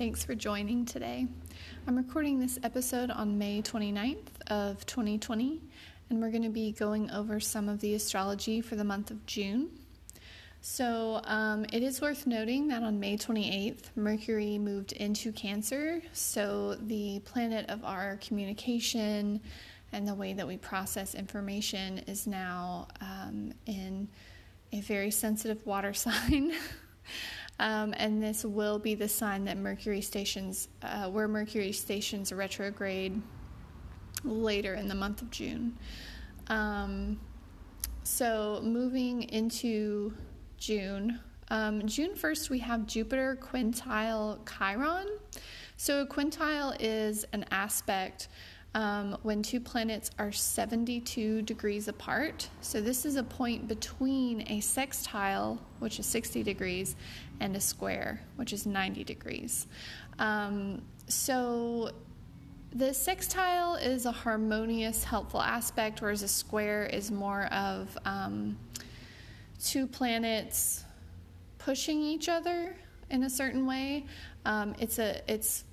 thanks for joining today. I'm recording this episode on May 29th of 2020, and we're going to be going over some of the astrology for the month of June. So, um, it is worth noting that on May 28th, Mercury moved into Cancer, so the planet of our communication and the way that we process information is now um, in a very sensitive water sign. Um, and this will be the sign that Mercury stations, uh, where Mercury stations retrograde later in the month of June. Um, so moving into June, um, June 1st, we have Jupiter quintile Chiron. So, a quintile is an aspect um, when two planets are 72 degrees apart. So, this is a point between a sextile, which is 60 degrees, and a square, which is 90 degrees. Um, so, the sextile is a harmonious, helpful aspect, whereas a square is more of um, two planets pushing each other in a certain way. Um, it's a it's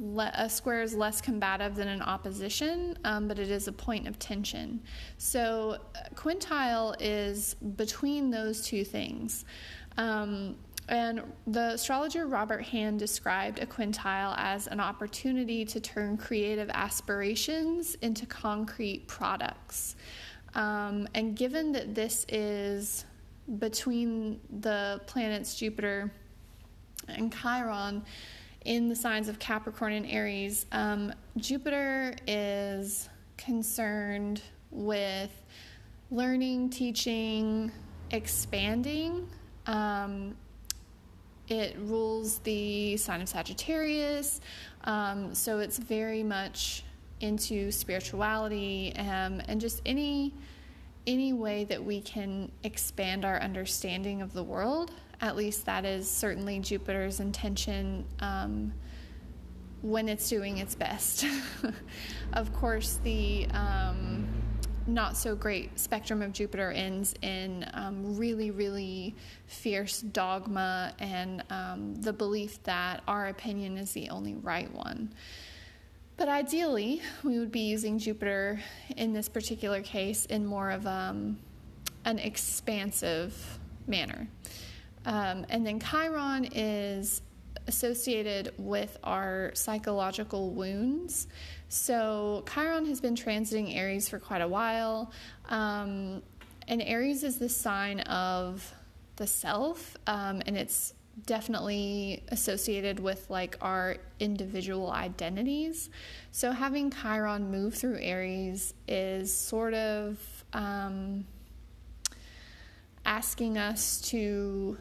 le- a square is less combative than an opposition, um, but it is a point of tension. So, uh, quintile is between those two things. Um, and the astrologer Robert Hand described a quintile as an opportunity to turn creative aspirations into concrete products. Um, and given that this is between the planets Jupiter and Chiron, in the signs of Capricorn and Aries, um, Jupiter is concerned with learning, teaching, expanding. Um, it rules the sign of Sagittarius, um, so it's very much into spirituality um, and just any any way that we can expand our understanding of the world. At least that is certainly Jupiter's intention um, when it's doing its best. of course, the um, not so great spectrum of Jupiter ends in um, really, really fierce dogma and um, the belief that our opinion is the only right one. But ideally, we would be using Jupiter in this particular case in more of um, an expansive manner. Um, and then Chiron is associated with our psychological wounds. So Chiron has been transiting Aries for quite a while. Um, and Aries is the sign of the self, um, and it's definitely associated with like our individual identities. So having Chiron move through Aries is sort of um, asking us to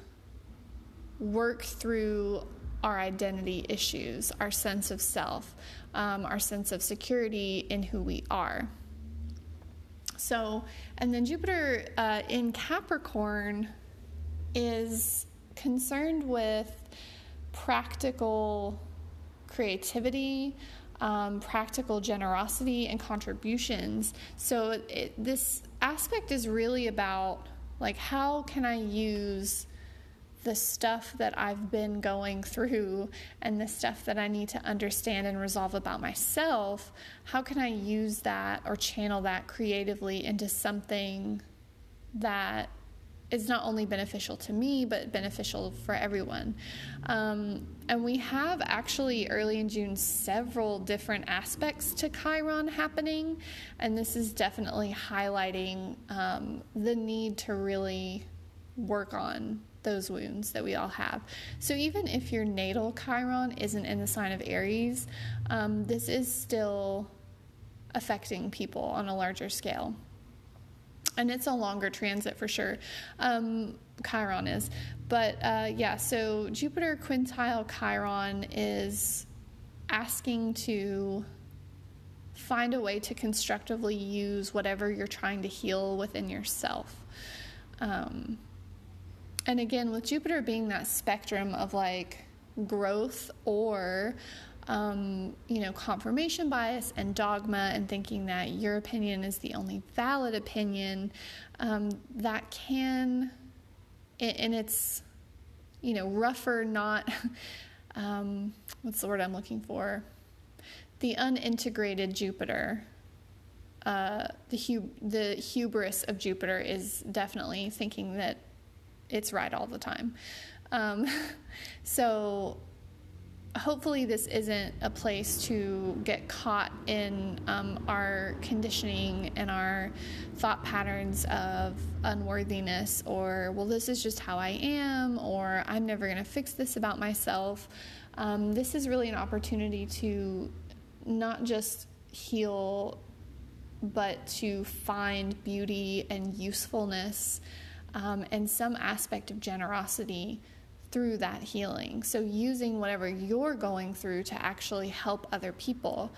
work through our identity issues, our sense of self, um, our sense of security in who we are. So, and then Jupiter uh, in Capricorn is concerned with practical creativity, um, practical generosity, and contributions. So, it, this aspect is really about like, how can I use the stuff that I've been going through and the stuff that I need to understand and resolve about myself, how can I use that or channel that creatively into something that is not only beneficial to me, but beneficial for everyone. Um, and we have actually early in June several different aspects to Chiron happening, and this is definitely highlighting um, the need to really work on those wounds that we all have. So even if your natal Chiron isn't in the sign of Aries, um, this is still affecting people on a larger scale. And it's a longer transit for sure. Um, Chiron is. But uh, yeah, so Jupiter quintile Chiron is asking to find a way to constructively use whatever you're trying to heal within yourself. Um, and again, with Jupiter being that spectrum of like growth or um, you know, confirmation bias and dogma, and thinking that your opinion is the only valid opinion, um, that can, in, it's, you know, rougher, not um, what's the word I'm looking for? The unintegrated Jupiter. Uh, the hu- the hubris of Jupiter is definitely thinking that it's right all the time. Um, so hopefully this isn't a place to get caught in um, our conditioning and our thought patterns of unworthiness or well this is just how i am or i'm never going to fix this about myself um, this is really an opportunity to not just heal but to find beauty and usefulness um, and some aspect of generosity through that healing. So, using whatever you're going through to actually help other people.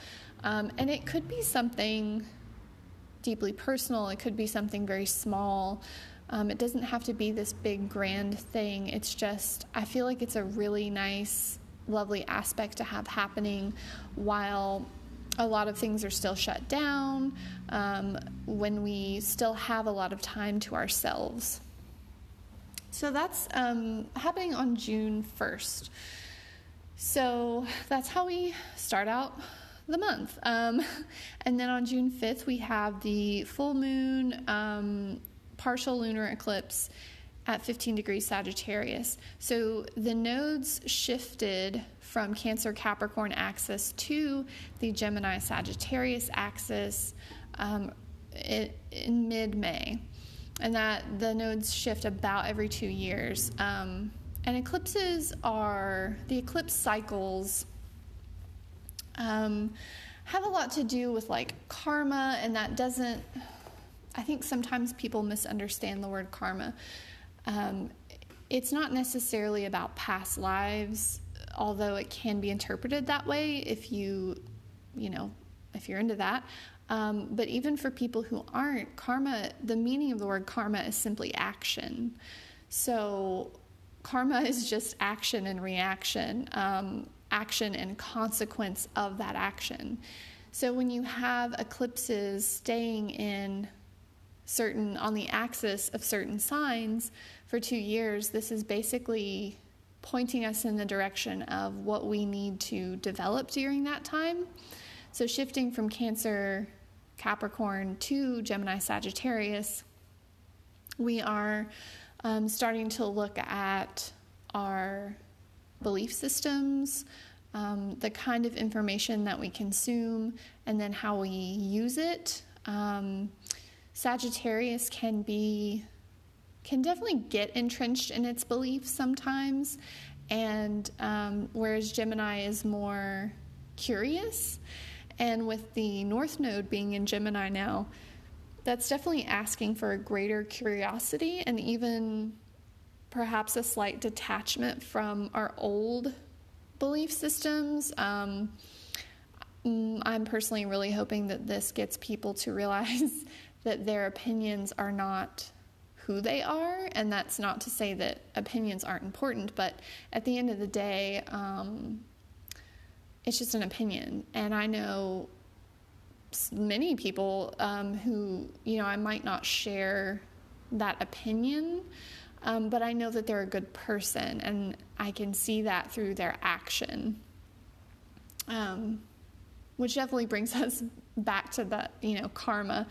Um, and it could be something deeply personal, it could be something very small. Um, it doesn't have to be this big, grand thing. It's just, I feel like it's a really nice, lovely aspect to have happening while a lot of things are still shut down, um, when we still have a lot of time to ourselves. So that's um, happening on June 1st. So that's how we start out the month. Um, and then on June 5th, we have the full moon um, partial lunar eclipse at 15 degrees Sagittarius. So the nodes shifted from Cancer Capricorn axis to the Gemini Sagittarius axis um, in, in mid May and that the nodes shift about every two years. Um, and eclipses are the eclipse cycles um, have a lot to do with like karma, and that doesn't. I think sometimes people misunderstand the word karma. Um, it's not necessarily about past lives, although it can be interpreted that way if you, you know, if you're into that. Um, but even for people who aren't, karma, the meaning of the word karma is simply action. So karma is just action and reaction, um, action and consequence of that action. So when you have eclipses staying in certain on the axis of certain signs for two years, this is basically pointing us in the direction of what we need to develop during that time. So shifting from Cancer Capricorn to Gemini Sagittarius, we are um, starting to look at our belief systems, um, the kind of information that we consume, and then how we use it. Um, Sagittarius can be can definitely get entrenched in its beliefs sometimes, and um, whereas Gemini is more curious and with the North Node being in Gemini now, that's definitely asking for a greater curiosity and even perhaps a slight detachment from our old belief systems. Um, mm, I'm personally really hoping that this gets people to realize that their opinions are not who they are, and that's not to say that opinions aren't important, but at the end of the day, um, it's just an opinion. And I know many people um, who, you know, I might not share that opinion, um, but I know that they're a good person and I can see that through their action. Um, which definitely brings us back to that, you know, karma.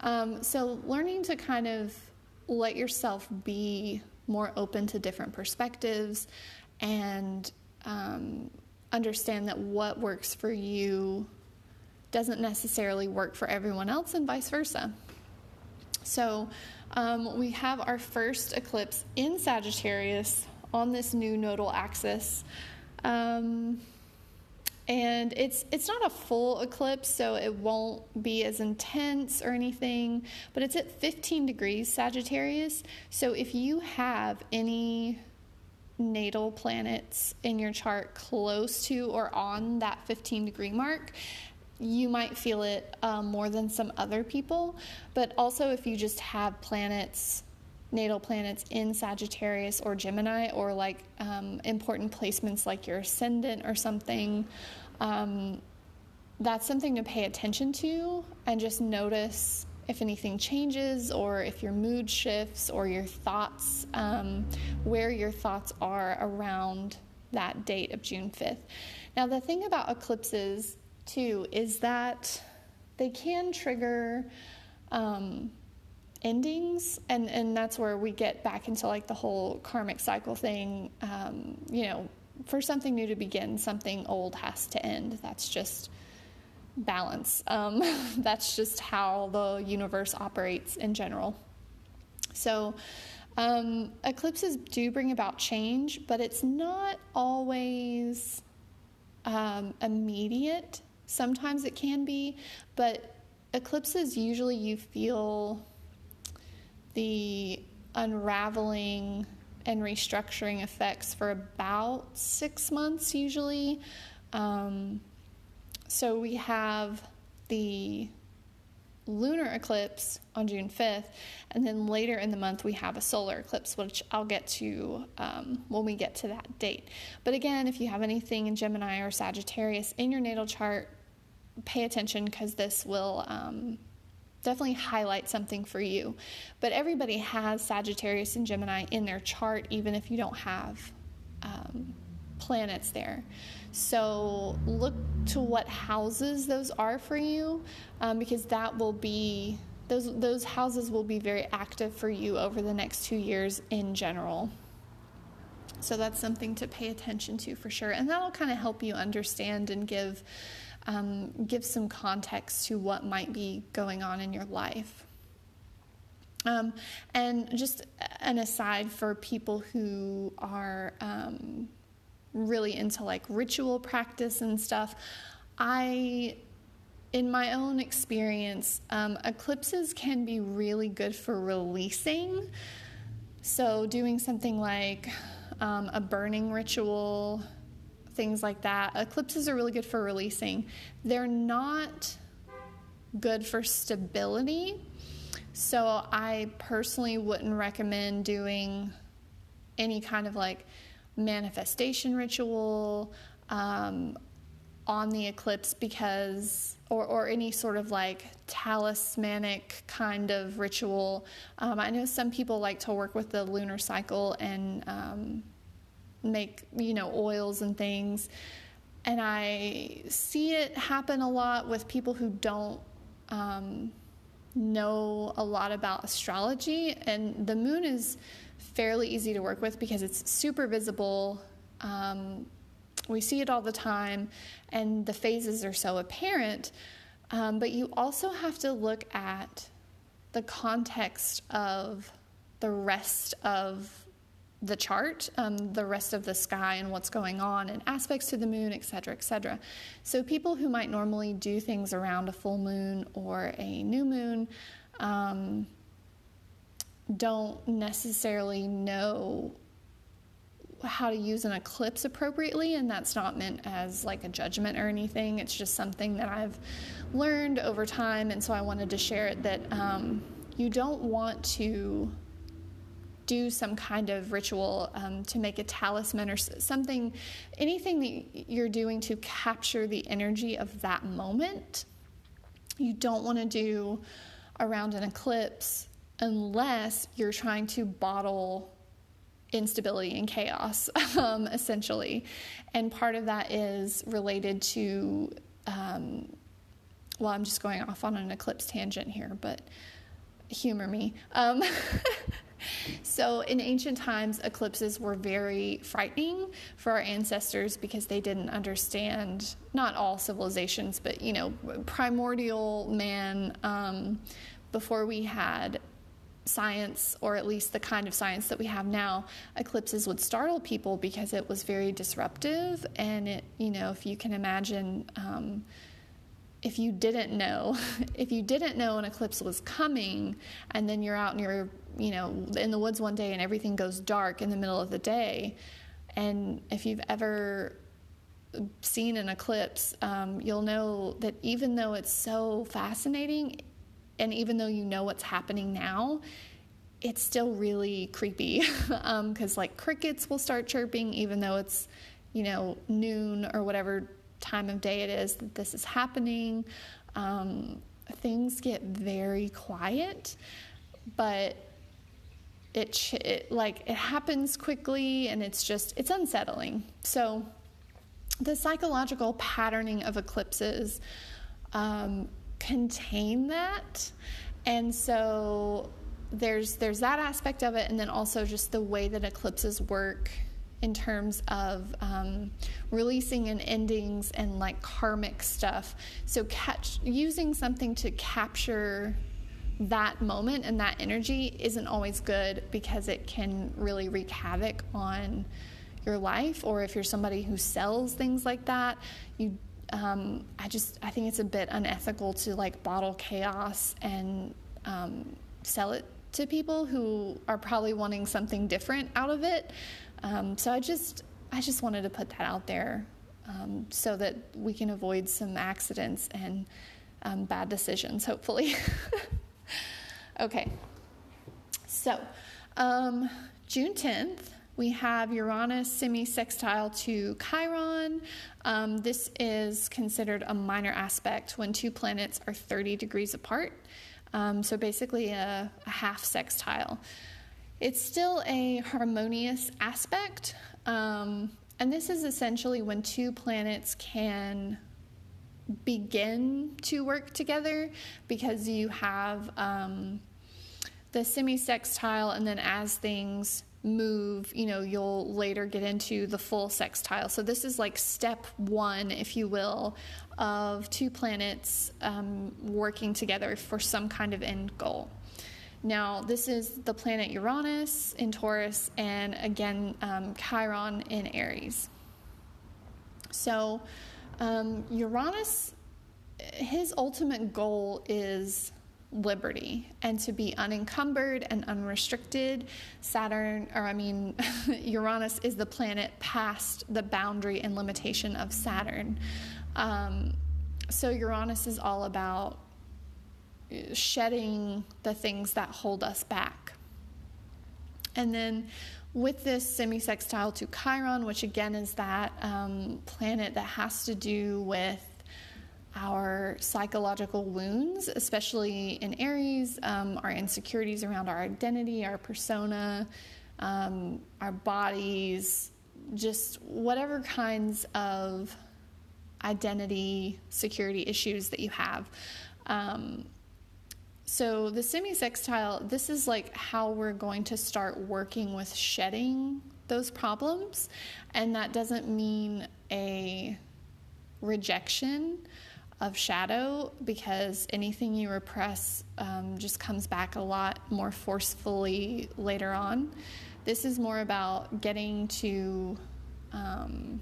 Um, so learning to kind of let yourself be more open to different perspectives and um, understand that what works for you doesn't necessarily work for everyone else, and vice versa. So, um, we have our first eclipse in Sagittarius on this new nodal axis. Um, and it's it's not a full eclipse so it won't be as intense or anything but it's at 15 degrees sagittarius so if you have any natal planets in your chart close to or on that 15 degree mark, you might feel it um, more than some other people. But also, if you just have planets, natal planets in Sagittarius or Gemini, or like um, important placements like your ascendant or something, um, that's something to pay attention to and just notice if anything changes or if your mood shifts or your thoughts, um, where your thoughts are around that date of June 5th. Now, the thing about eclipses, too, is that they can trigger um, endings, and, and that's where we get back into like the whole karmic cycle thing. Um, you know, for something new to begin, something old has to end. That's just balance. Um, that's just how the universe operates in general. So, um, eclipses do bring about change, but it's not always um, immediate. Sometimes it can be, but eclipses usually you feel the unraveling and restructuring effects for about six months, usually. Um, so we have the lunar eclipse on June 5th, and then later in the month we have a solar eclipse, which I'll get to um, when we get to that date. But again, if you have anything in Gemini or Sagittarius in your natal chart, pay attention because this will um, definitely highlight something for you. But everybody has Sagittarius and Gemini in their chart, even if you don't have um, planets there. So look to what houses those are for you, um, because that will be those those houses will be very active for you over the next two years in general. So that's something to pay attention to for sure, and that'll kind of help you understand and give um, give some context to what might be going on in your life. Um, and just an aside for people who are um, really into like ritual practice and stuff, I, in my own experience, um, eclipses can be really good for releasing. So, doing something like um, a burning ritual, things like that. Eclipses are really good for releasing. They're not good for stability. So I personally wouldn't recommend doing any kind of like manifestation ritual um, on the eclipse because, or, or any sort of like talismanic kind of ritual. Um, I know some people like to work with the lunar cycle and um, make, you know, oils and things. And I see it happen a lot with people who don't um, know a lot about astrology. And the moon is fairly easy to work with because it's super visible. Um, we see it all the time, and the phases are so apparent. Um, but you also have to look at the context of the rest of the chart, um, the rest of the sky and what's going on, and aspects to the moon, et cetera, et cetera. So, people who might normally do things around a full moon or a new moon um, don't necessarily know how to use an eclipse appropriately, and that's not meant as like a judgment or anything. It's just something that I've learned over time, and so I wanted to share it that um, you don't want to do some kind of ritual um, to make a talisman or something, anything that you're doing to capture the energy of that moment. You don't want to do around an eclipse unless you're trying to bottle instability and chaos, um, essentially. And part of that is related to, um, well, I'm just going off on an eclipse tangent here, but humor me. Um, so, in ancient times, eclipses were very frightening for our ancestors because they didn't understand, not all civilizations, but, you know, primordial man, um, before we had science, or at least the kind of science that we have now, eclipses would startle people because it was very disruptive. And it, you know, if you can imagine, um, if you didn't know, if you didn't know an eclipse was coming, and then you're out and you're, you know, in the woods one day and everything goes dark in the middle of the day, and if you've ever seen an eclipse, um, you'll know that even though it's so fascinating, and even though you know what's happening now, it's still really creepy. Because um, like crickets will start chirping even though it's you know noon or whatever time of day it is that this is happening. Um, things get very quiet, but it, it like it happens quickly and it's just it's unsettling. So the psychological patterning of eclipses um, contain that, and so there's there's that aspect of it, and then also just the way that eclipses work in terms of um, releasing and endings and like karmic stuff. So catch using something to capture that moment and that energy isn't always good because it can really wreak havoc on your life or if you're somebody who sells things like that you um, i just i think it's a bit unethical to like bottle chaos and um, sell it to people who are probably wanting something different out of it um, so i just i just wanted to put that out there um, so that we can avoid some accidents and um, bad decisions hopefully Okay, so um, June 10th, we have Uranus semi-sextile to Chiron. Um, this is considered a minor aspect when two planets are 30 degrees apart. Um, so basically a, a, half sextile. It's still a harmonious aspect, um, and this is essentially when two planets can begin to work together because you have um, the semi sextile, and then as things move, you know, you'll later get into the full sextile. So, this is like step one, if you will, of two planets um, working together for some kind of end goal. Now, this is the planet Uranus in Taurus, and again, um, Chiron in Aries. So, um, Uranus, his ultimate goal is liberty and to be unencumbered and unrestricted. Saturn, or I mean, Uranus is the planet past the boundary and limitation of Saturn. Um, so, Uranus is all about shedding the things that hold us back. And then with this semi-sextile to Chiron, which again is that um, planet that has to do with our psychological wounds, especially in Aries, um, our insecurities around our identity, our persona, um, our bodies, just whatever kinds of identity, security issues that you have. Um, so the semi-sextile, this is like how we're going to start working with shedding those problems, and that doesn't mean a rejection of shadow because anything you repress um, just comes back a lot more forcefully later on. This is more about getting to um,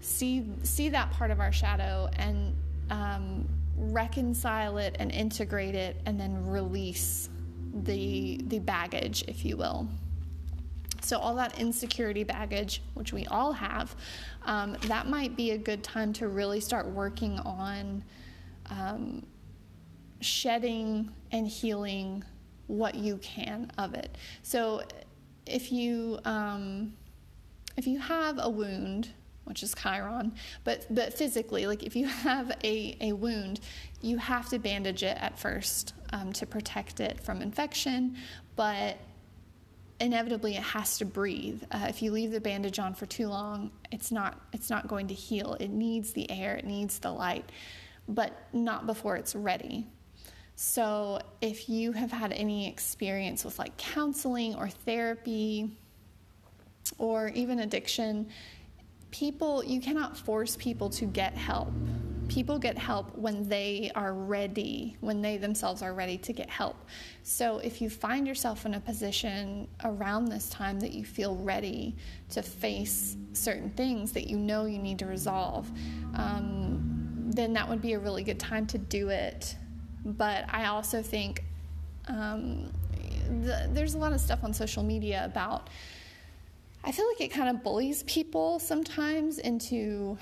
see see that part of our shadow and um, reconcile it and integrate it and then release the the baggage if you will. So all that insecurity baggage which we all have um, that might be a good time to really start working on um, shedding and healing what you can of it. So if you um, if you have a wound which is Chiron. But but physically, like if you have a, a wound, you have to bandage it at first um, to protect it from infection. But inevitably, it has to breathe. Uh, if you leave the bandage on for too long, it's not it's not going to heal. It needs the air, it needs the light, but not before it's ready. So if you have had any experience with like counseling or therapy or even addiction, people, you cannot force people to get help. People get help when they are ready, when they themselves are ready to get help. So if you find yourself in a position around this time that you feel ready to face certain things that you know you need to resolve, um, then that would be a really good time to do it. But I also think um, the, there's a lot of stuff on social media about I feel like it kind of bullies people sometimes into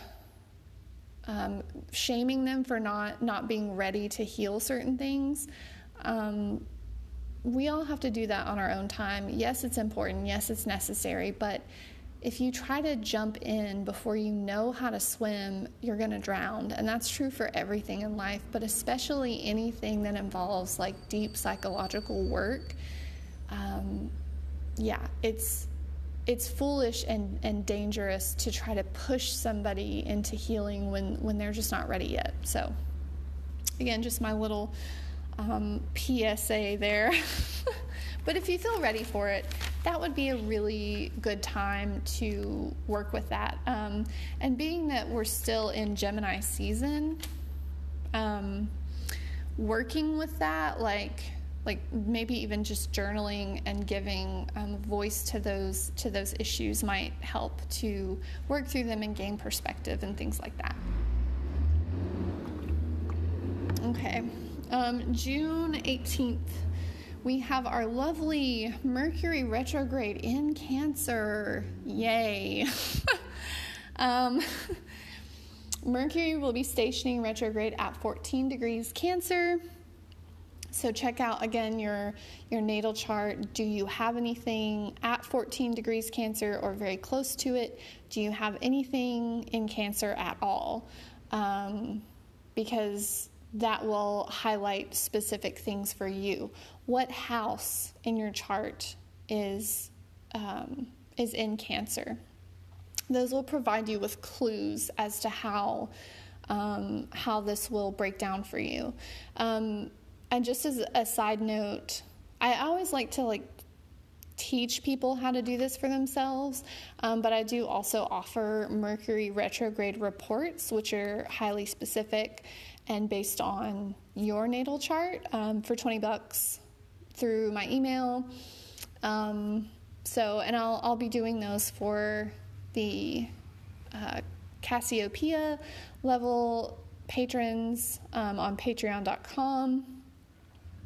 um, shaming them for not not being ready to heal certain things. Um, we all have to do that on our own time. Yes, it's important. Yes, it's necessary. But if you try to jump in before you know how to swim, you're going to drown. And that's true for everything in life, but especially anything that involves like deep psychological work um, yeah, it's it's foolish and, and dangerous to try to push somebody into healing when, when they're just not ready yet. So, again, just my little um, PSA there. but if you feel ready for it, that would be a really good time to work with that. Um, and being that we're still in Gemini season, um, working with that, like like maybe even just journaling and giving um, voice to those to those issues might help to work through them and gain perspective and things like that. Okay, um, June eighteenth. We have our lovely Mercury retrograde in Cancer. Yay! um, Mercury will be stationing retrograde at 14 degrees Cancer so check out again your your natal chart. Do you have anything at 14 degrees Cancer or very close to it? Do you have anything in Cancer at all? Um, because that will highlight specific things for you. What house in your chart is um, is in Cancer? Those will provide you with clues as to how um, how this will break down for you. Um, and just as a side note, I always like to like teach people how to do this for themselves, um, but I do also offer Mercury retrograde reports, which are highly specific and based on your natal chart um, for 20 bucks through my email. Um, so, and I'll, I'll be doing those for the uh, Cassiopeia level patrons um, on patreon.com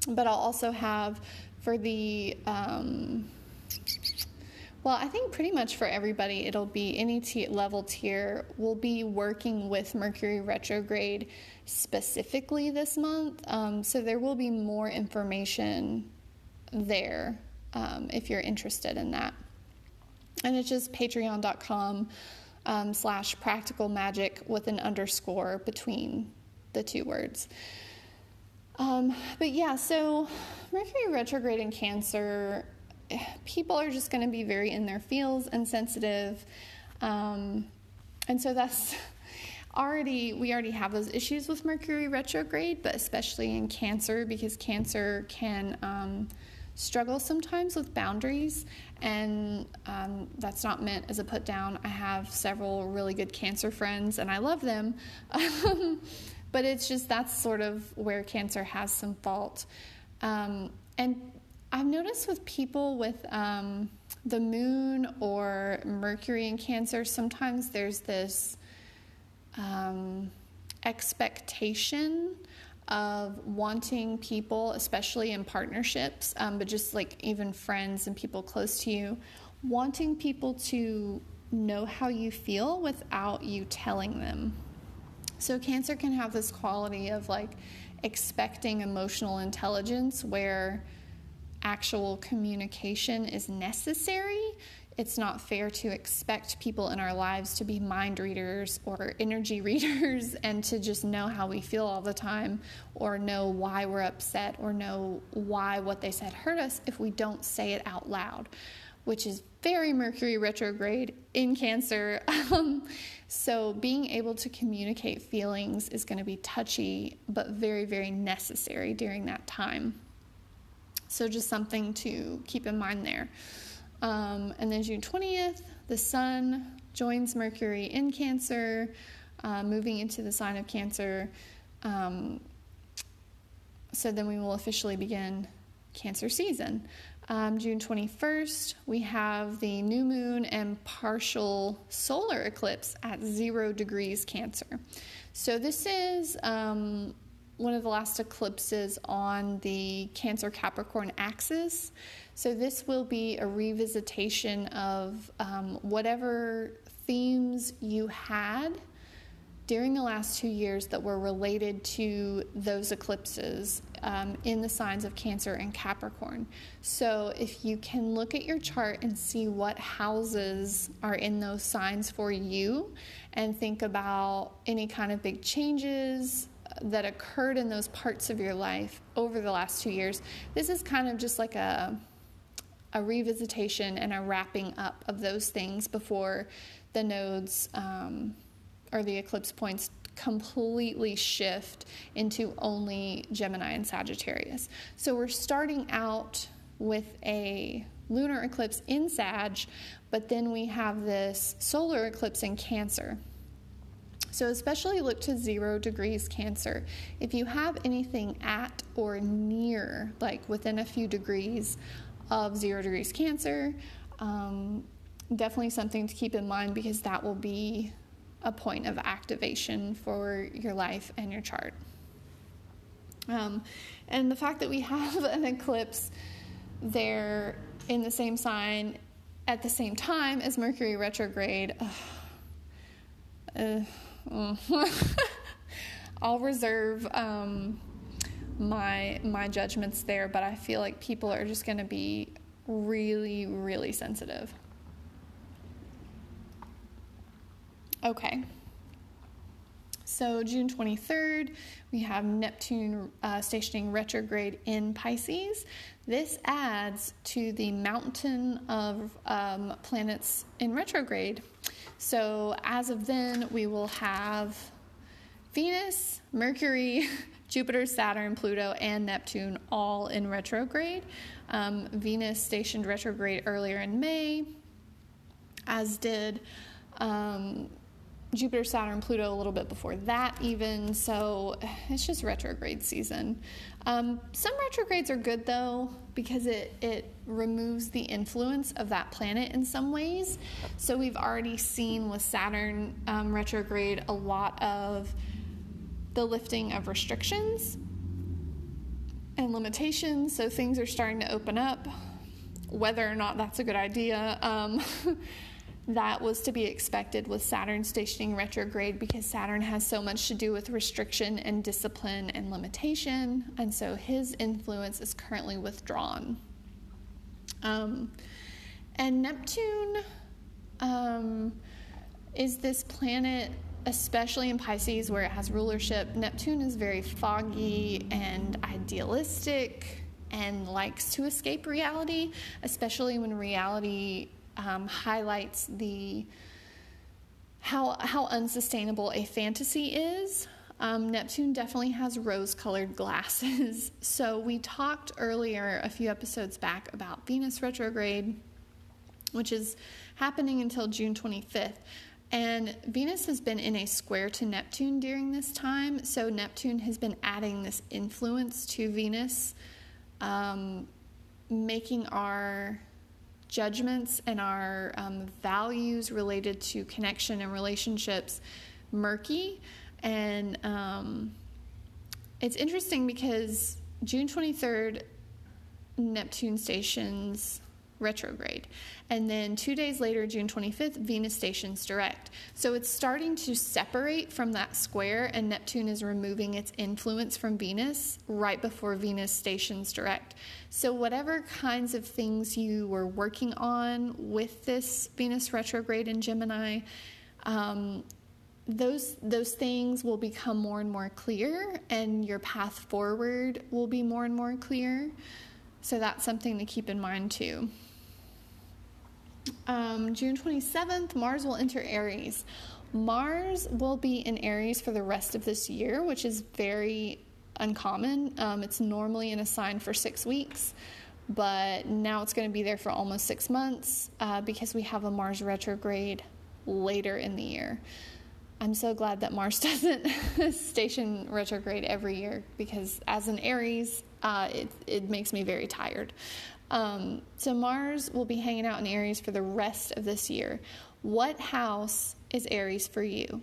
but I'll also have for the um, well, I think pretty much for everybody, it'll be any t- level tier. We'll be working with Mercury retrograde specifically this month, um, so there will be more information there um, if you're interested in that. And it's just patreon.com um, slash practical magic with an underscore between the two words. Um, but yeah, so Mercury retrograde in Cancer, people are just going to be very in their feels and sensitive. Um, and so that's already, we already have those issues with Mercury retrograde, but especially in Cancer because Cancer can um, struggle sometimes with boundaries. And um, that's not meant as a put down. I have several really good Cancer friends and I love them. But it's just that's sort of where cancer has some fault. Um, and I've noticed with people with um, the moon or Mercury in Cancer, sometimes there's this um, expectation of wanting people, especially in partnerships, um, but just like even friends and people close to you, wanting people to know how you feel without you telling them. So, cancer can have this quality of like expecting emotional intelligence where actual communication is necessary. It's not fair to expect people in our lives to be mind readers or energy readers and to just know how we feel all the time or know why we're upset or know why what they said hurt us if we don't say it out loud, which is very Mercury retrograde in Cancer. Um, so, being able to communicate feelings is going to be touchy, but very, very necessary during that time. So, just something to keep in mind there. Um, and then June 20th, the Sun joins Mercury in Cancer, uh, moving into the sign of Cancer. Um, so, then we will officially begin Cancer season. Um, June 21st, we have the new moon and partial solar eclipse at zero degrees Cancer. So, this is um, one of the last eclipses on the Cancer Capricorn axis. So, this will be a revisitation of um, whatever themes you had during the last two years that were related to those eclipses um, in the signs of Cancer and Capricorn. So, if you can look at your chart and see what houses are in those signs for you, and think about any kind of big changes that occurred in those parts of your life over the last two years, this is kind of just like a a revisitation and a wrapping up of those things before the nodes um, or the eclipse points completely shift into only Gemini and Sagittarius. So we're starting out with a lunar eclipse in Sag, but then we have this solar eclipse in Cancer. So, especially look to zero degrees Cancer. If you have anything at or near, like within a few degrees of zero degrees Cancer, um, definitely something to keep in mind because that will be a point of activation for your life and your chart. Um, and the fact that we have an eclipse there in the same sign at the same time as Mercury retrograde. Uh, uh, I'll reserve um, my my judgments there, but I feel like people are just going to be really, really sensitive. Okay. So, June 23rd, we have Neptune uh, stationing retrograde in Pisces. This adds to the mountain of um, planets in retrograde. So, as of then, we will have Venus, Mercury, Jupiter, Saturn, Pluto, and Neptune all in retrograde. Um, Venus stationed retrograde earlier in May, as did um, Jupiter, Saturn, Pluto a little bit before that, even. So it's just retrograde season. Um, some retrogrades are good though because it, it removes the influence of that planet in some ways. So we've already seen with Saturn um, retrograde a lot of the lifting of restrictions and limitations. So things are starting to open up. Whether or not that's a good idea. Um, that was to be expected with Saturn stationing retrograde because Saturn has so much to do with restriction and discipline and limitation, and so his influence is currently withdrawn. Um, and Neptune um, is this planet, especially in Pisces where it has rulership. Neptune is very foggy and idealistic and likes to escape reality, especially when reality um, highlights the how how unsustainable a fantasy is. Um, Neptune definitely has rose-colored glasses. So we talked earlier, a few episodes back, about Venus retrograde, which is happening until June 25th. And Venus has been in a square to Neptune during this time, so Neptune has been adding this influence to Venus, um, making our judgments and our um, values related to connection and relationships murky. And um, it's interesting because June 23rd, Neptune stations retrograde. And then two days later, June 25th, Venus stations direct. So it's starting to separate from that square, and Neptune is removing its influence from Venus right before Venus stations direct. So, whatever kinds of things you were working on with this Venus retrograde in Gemini, um, those those things will become more and more clear and your path forward will be more and more clear so that's something to keep in mind too um, June 27th, Mars will enter Aries. Mars will be in Aries for the rest of this year, which is very uncommon. Um, it's normally in a sign for six weeks, but now it's going to be there for almost six months uh, because we have a Mars retrograde later in the year. I'm so glad that Mars doesn't station retrograde every year because, as an Aries, uh, it, it makes me very tired. Um, so Mars will be hanging out in Aries for the rest of this year. What house is Aries for you?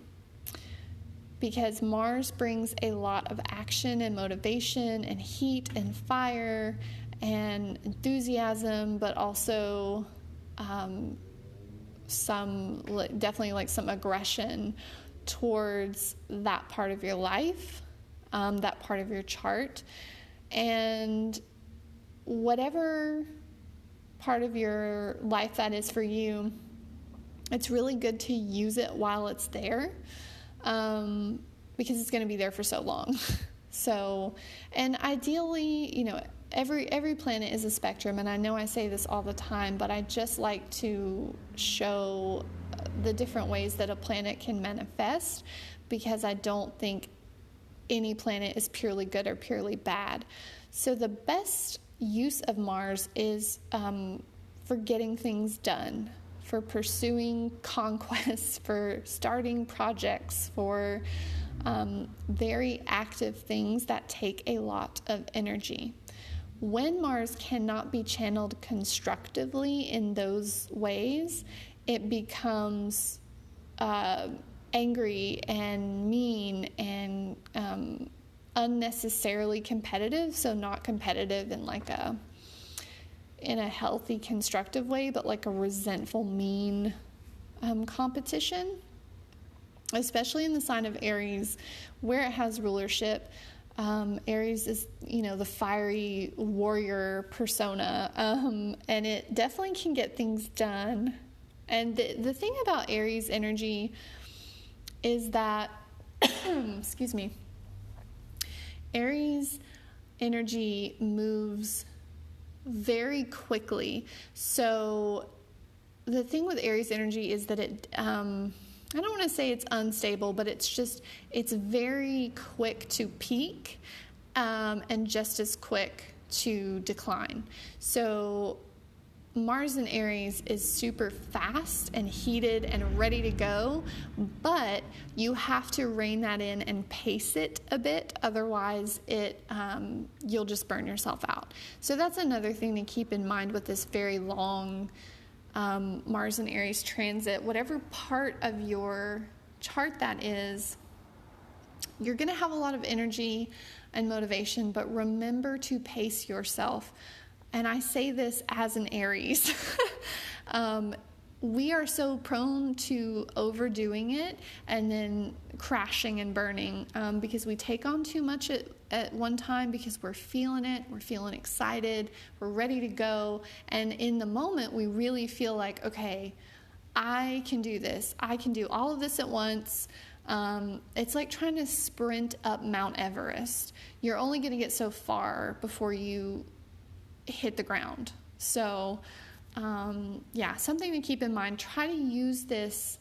Because Mars brings a lot of action and motivation and heat and fire and enthusiasm, but also um, some definitely like some aggression towards that part of your life, um, that part of your chart. And whatever part of your life that is for you, it's really good to use it while it's there um, because it's going to be there for so long. so, and ideally, you know, every every planet is a spectrum and I know I say this all the time but I just like to show the different ways that a planet can manifest because I don't think any planet is purely good or purely bad. So the best use of Mars is um, for getting things done, for pursuing conquests, for starting projects, for um, very active things that take a lot of energy. When Mars cannot be channeled constructively in those ways, it becomes uh, angry and mean and um, unnecessarily competitive. So, not competitive in like a in a healthy, constructive way, but like a resentful, mean um, competition. Especially in the sign of Aries, where it has rulership. Um, Aries is, you know, the fiery warrior persona, um, and it definitely can get things done. And the, the thing about Aries energy is that, excuse me, Aries energy moves very quickly. So the thing with Aries energy is that it, um, I don't want to say it's unstable, but it's just, it's very quick to peak um, and just as quick to decline. So Mars in Aries is super fast and heated and ready to go, but you have to rein that in and pace it a bit. Otherwise, it um, you'll just burn yourself out. So that's another thing to keep in mind with this very long um, Mars and Aries transit. Whatever part of your chart that is, you're going to have a lot of energy and motivation, but remember to pace yourself and I say this as an Aries. um, we are so prone to overdoing it and then crashing and burning um, because we take on too much at, at one time because we're feeling it, we're feeling excited, we're ready to go. And in the moment, we really feel like, okay, I can do this, I can do all of this at once. Um, it's like trying to sprint up Mount Everest. You're only going to get so far before you hit the ground. So, um, yeah, something to keep in mind. Try to use this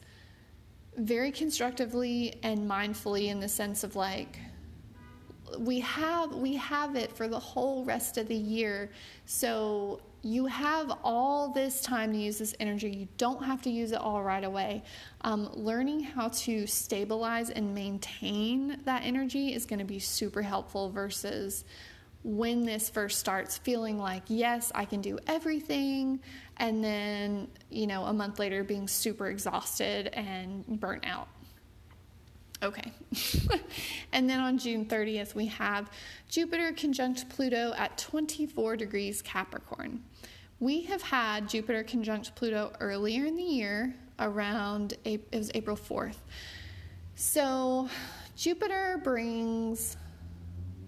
very constructively and mindfully in the sense of like we have we have it for the whole rest of the year so you have all this time to use this energy you don't have to use it all right away um, learning how to stabilize and maintain that energy is going to be super helpful versus when this first starts feeling like, yes, I can do everything, and then, you know, a month later being super exhausted and burnt out. Okay. and then on June 30th, we have Jupiter conjunct Pluto at 24 degrees Capricorn. We have had Jupiter conjunct Pluto earlier in the year, around, it was April 4th. So Jupiter brings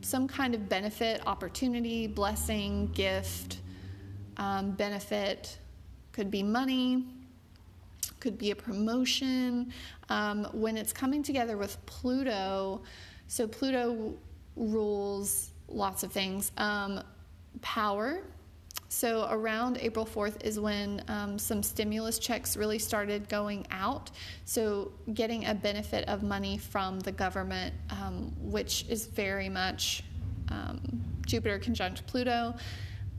some kind of benefit, opportunity, blessing, gift, um, benefit. Could be money, could be a promotion. Um, when it's coming together with Pluto, so Pluto rules lots of things. Um, power. So around April 4th is when um, some stimulus checks really started going out. So getting a benefit of money from the government, um, which is very much um, Jupiter conjunct Pluto.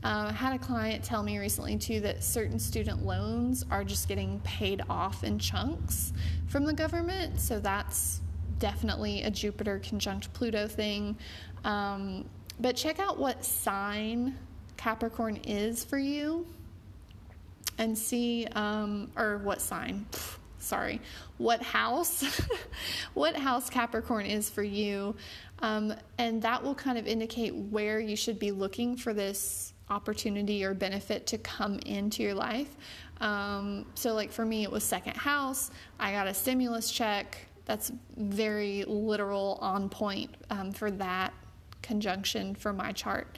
Uh, I had a client tell me recently too that certain student loans are just getting paid off in chunks from the government. So that's definitely a Jupiter conjunct Pluto thing. Um, but check out what sign Capricorn is for you and see, um, or what sign, sorry, what house, what house Capricorn is for you. Um, and that will kind of indicate where you should be looking for this opportunity or benefit to come into your life. Um, so, like for me, it was second house. I got a stimulus check. That's very literal, on point um, for that conjunction for my chart.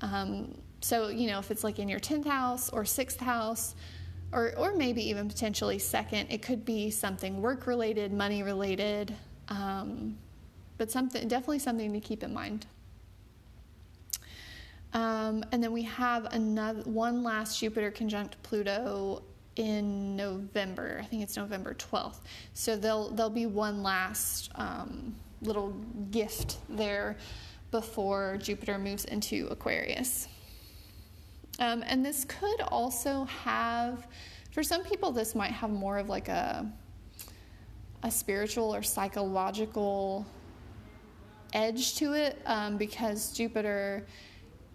Um, so, you know, if it's like in your 10th house or 6th house, or, or maybe even potentially second, it could be something work related, money related, um, but something definitely something to keep in mind. Um, and then we have another one last Jupiter conjunct Pluto in November. I think it's November 12th. So there'll there'll be one last um, little gift there before Jupiter moves into Aquarius. Um, and this could also have, for some people, this might have more of like a a spiritual or psychological edge to it um, because Jupiter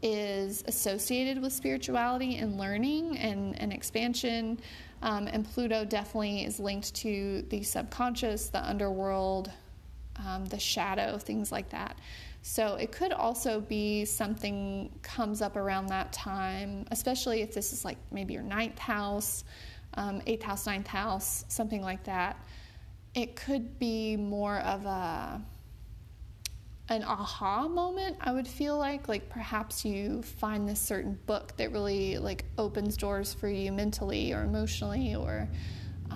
is associated with spirituality and learning and, and expansion. Um, and Pluto definitely is linked to the subconscious, the underworld, um, the shadow, things like that. So it could also be something comes up around that time, especially if this is like maybe your ninth house, um, eighth house, ninth house, something like that. It could be more of a an aha moment i would feel like like perhaps you find this certain book that really like opens doors for you mentally or emotionally or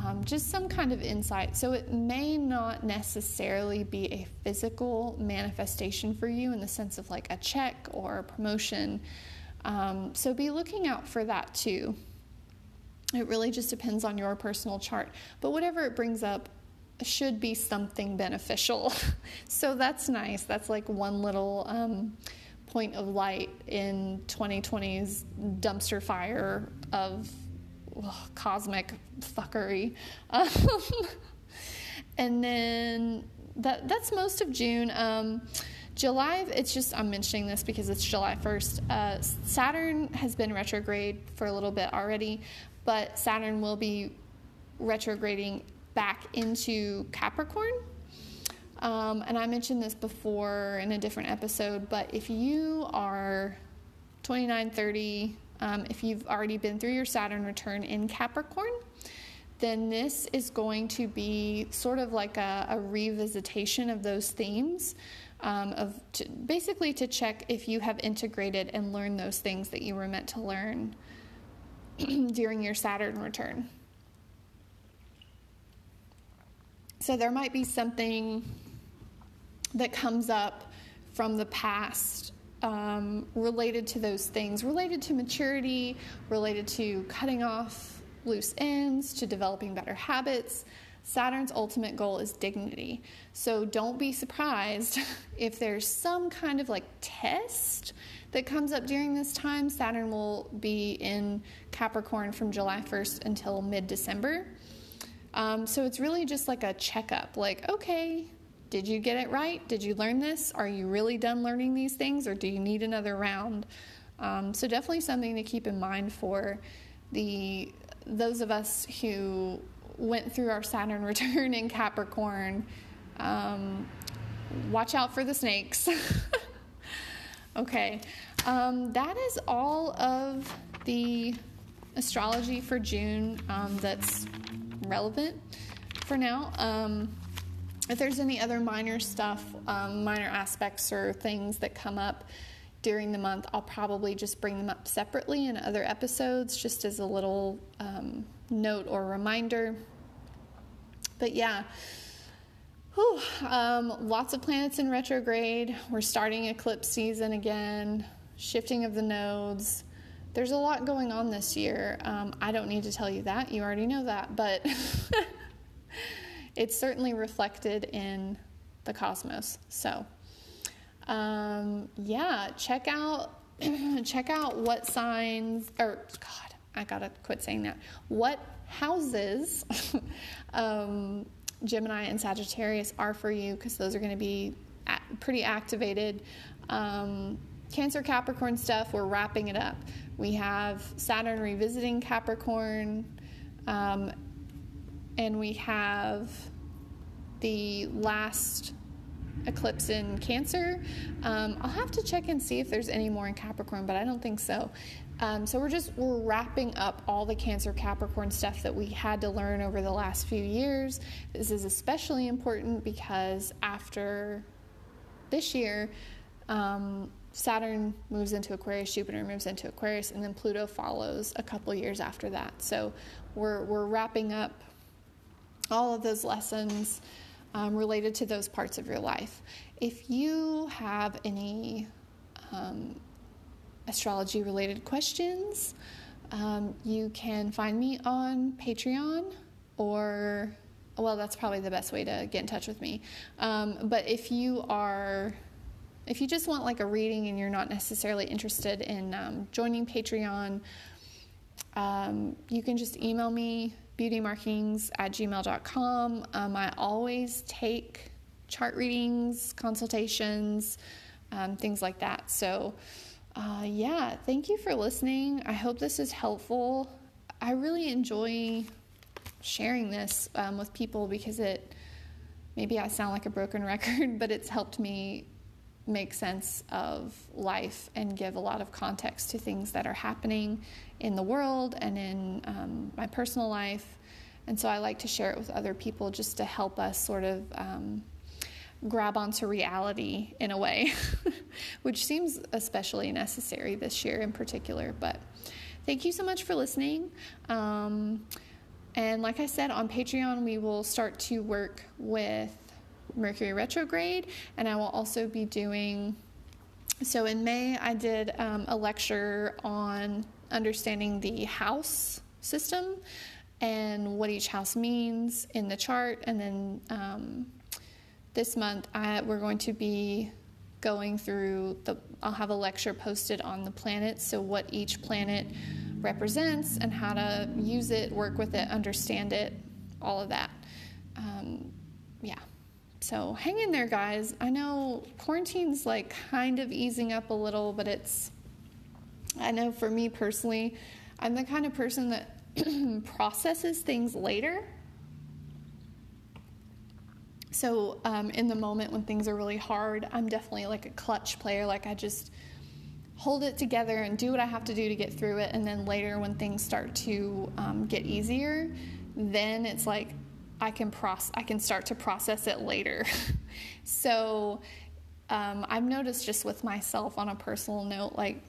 um, just some kind of insight so it may not necessarily be a physical manifestation for you in the sense of like a check or a promotion um, so be looking out for that too it really just depends on your personal chart but whatever it brings up should be something beneficial. so that's nice. That's like one little um, point of light in 2020's dumpster fire of ugh, cosmic fuckery. Um, and then that that's most of June. Um, July, it's just, I'm mentioning this because it's July 1st. Uh, Saturn has been retrograde for a little bit already, but Saturn will be retrograding back into Capricorn. Um, and I mentioned this before in a different episode, but if you are 29, 30, um, if you've already been through your Saturn return in Capricorn, then this is going to be sort of like a, a revisitation of those themes. Um, of to, basically to check if you have integrated and learned those things that you were meant to learn during your Saturn return. So there might be something that comes up from the past um, related to those things, related to maturity, related to cutting off loose ends, to developing better habits. Saturn's ultimate goal is dignity. So don't be surprised if there's some kind of like test that comes up during this time. Saturn will be in Capricorn from July 1st until mid December. Um, so it's really just like a checkup like, okay, did you get it right? Did you learn this? Are you really done learning these things or do you need another round? Um, so definitely something to keep in mind for the those of us who went through our Saturn return in Capricorn. Um, watch out for the snakes. okay, um, that is all of the astrology for June um, that's relevant for now. Um, if there's any other minor stuff, um, minor aspects or things that come up during the month, I'll probably just bring them up separately in other episodes, just as a little um, note or reminder. But yeah, whew, um, lots of planets in retrograde. We're starting eclipse season again, shifting of the nodes there's a lot going on this year. Um, I don't need to tell you that, you already know that, but it's certainly reflected in the cosmos. So, um, yeah, check out check out what signs or God, I gotta quit saying that. What houses um, Gemini and Sagittarius are for you because those are going to be pretty activated. Um, Cancer Capricorn stuff, we're wrapping it up. We have Saturn revisiting Capricorn, um, and we have the last eclipse in Cancer. Um, I'll have to check and see if there's any more in Capricorn, but I don't think so. Um, so we're just we're wrapping up all the Cancer Capricorn stuff that we had to learn over the last few years. This is especially important because after this year, um, Saturn moves into Aquarius, Jupiter moves into Aquarius, and then Pluto follows a couple years after that. So we're, we're wrapping up all of those lessons um, related to those parts of your life. If you have any um, astrology related questions, um, you can find me on Patreon or, well, that's probably the best way to get in touch with me. Um, but if you are, if you just want like a reading and you're not necessarily interested in um, joining Patreon, um, you can just email me beautymarkings at gmail.com. Um, I always take chart readings, consultations, um, things like that. So, uh, yeah, thank you for listening. I hope this is helpful. I really enjoy sharing this um, with people because it maybe I sound like a broken record, but it's helped me make sense of life and give a lot of context to things that are happening in the world and in um, my personal life. And so I like to share it with other people just to help us sort of um, grab onto reality in a way, which seems especially necessary this year in particular. But thank you so much for listening. Um, and like I said, on Patreon, we will start to work with Mercury retrograde, and I will also be doing. So in May, I did um, a lecture on understanding the house system and what each house means in the chart, and then um, this month I, we're going to be going through the I'll have a lecture posted on the planets so what each planet represents and how to use it work with it understand it all of that um, yeah so hang in there guys I know quarantine's like kind of easing up a little but it's I know for me personally I'm the kind of person that processes things later so, um, in the moment when things are really hard, I'm definitely like a clutch player. Like, I just hold it together and do what I have to do to get through it. And then later, when things start to um, get easier, then it's like I can process. I can start to process it later. so, um, I've noticed just with myself on a personal note, like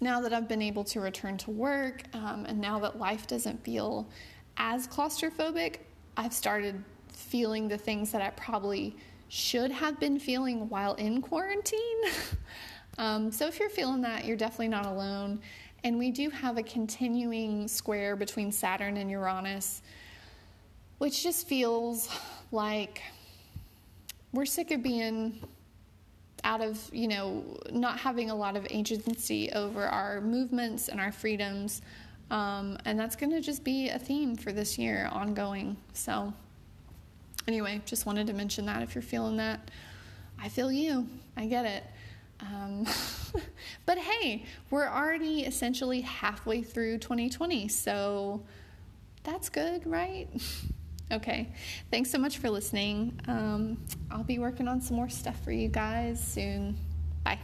now that I've been able to return to work, um, and now that life doesn't feel as claustrophobic, I've started feeling the things that I probably should have been feeling while in quarantine. um, so if you're feeling that, you're definitely not alone. And we do have a continuing square between Saturn and Uranus, which just feels like we're sick of being out of, you know, not having a lot of agency over our movements and our freedoms. Um, and that's going to just be a theme for this year ongoing. So, anyway, just wanted to mention that if you're feeling that. I feel you. I get it. Um, but hey, we're already essentially halfway through 2020, so that's good, right? Okay. Thanks so much for listening. Um, I'll be working on some more stuff for you guys soon. Bye.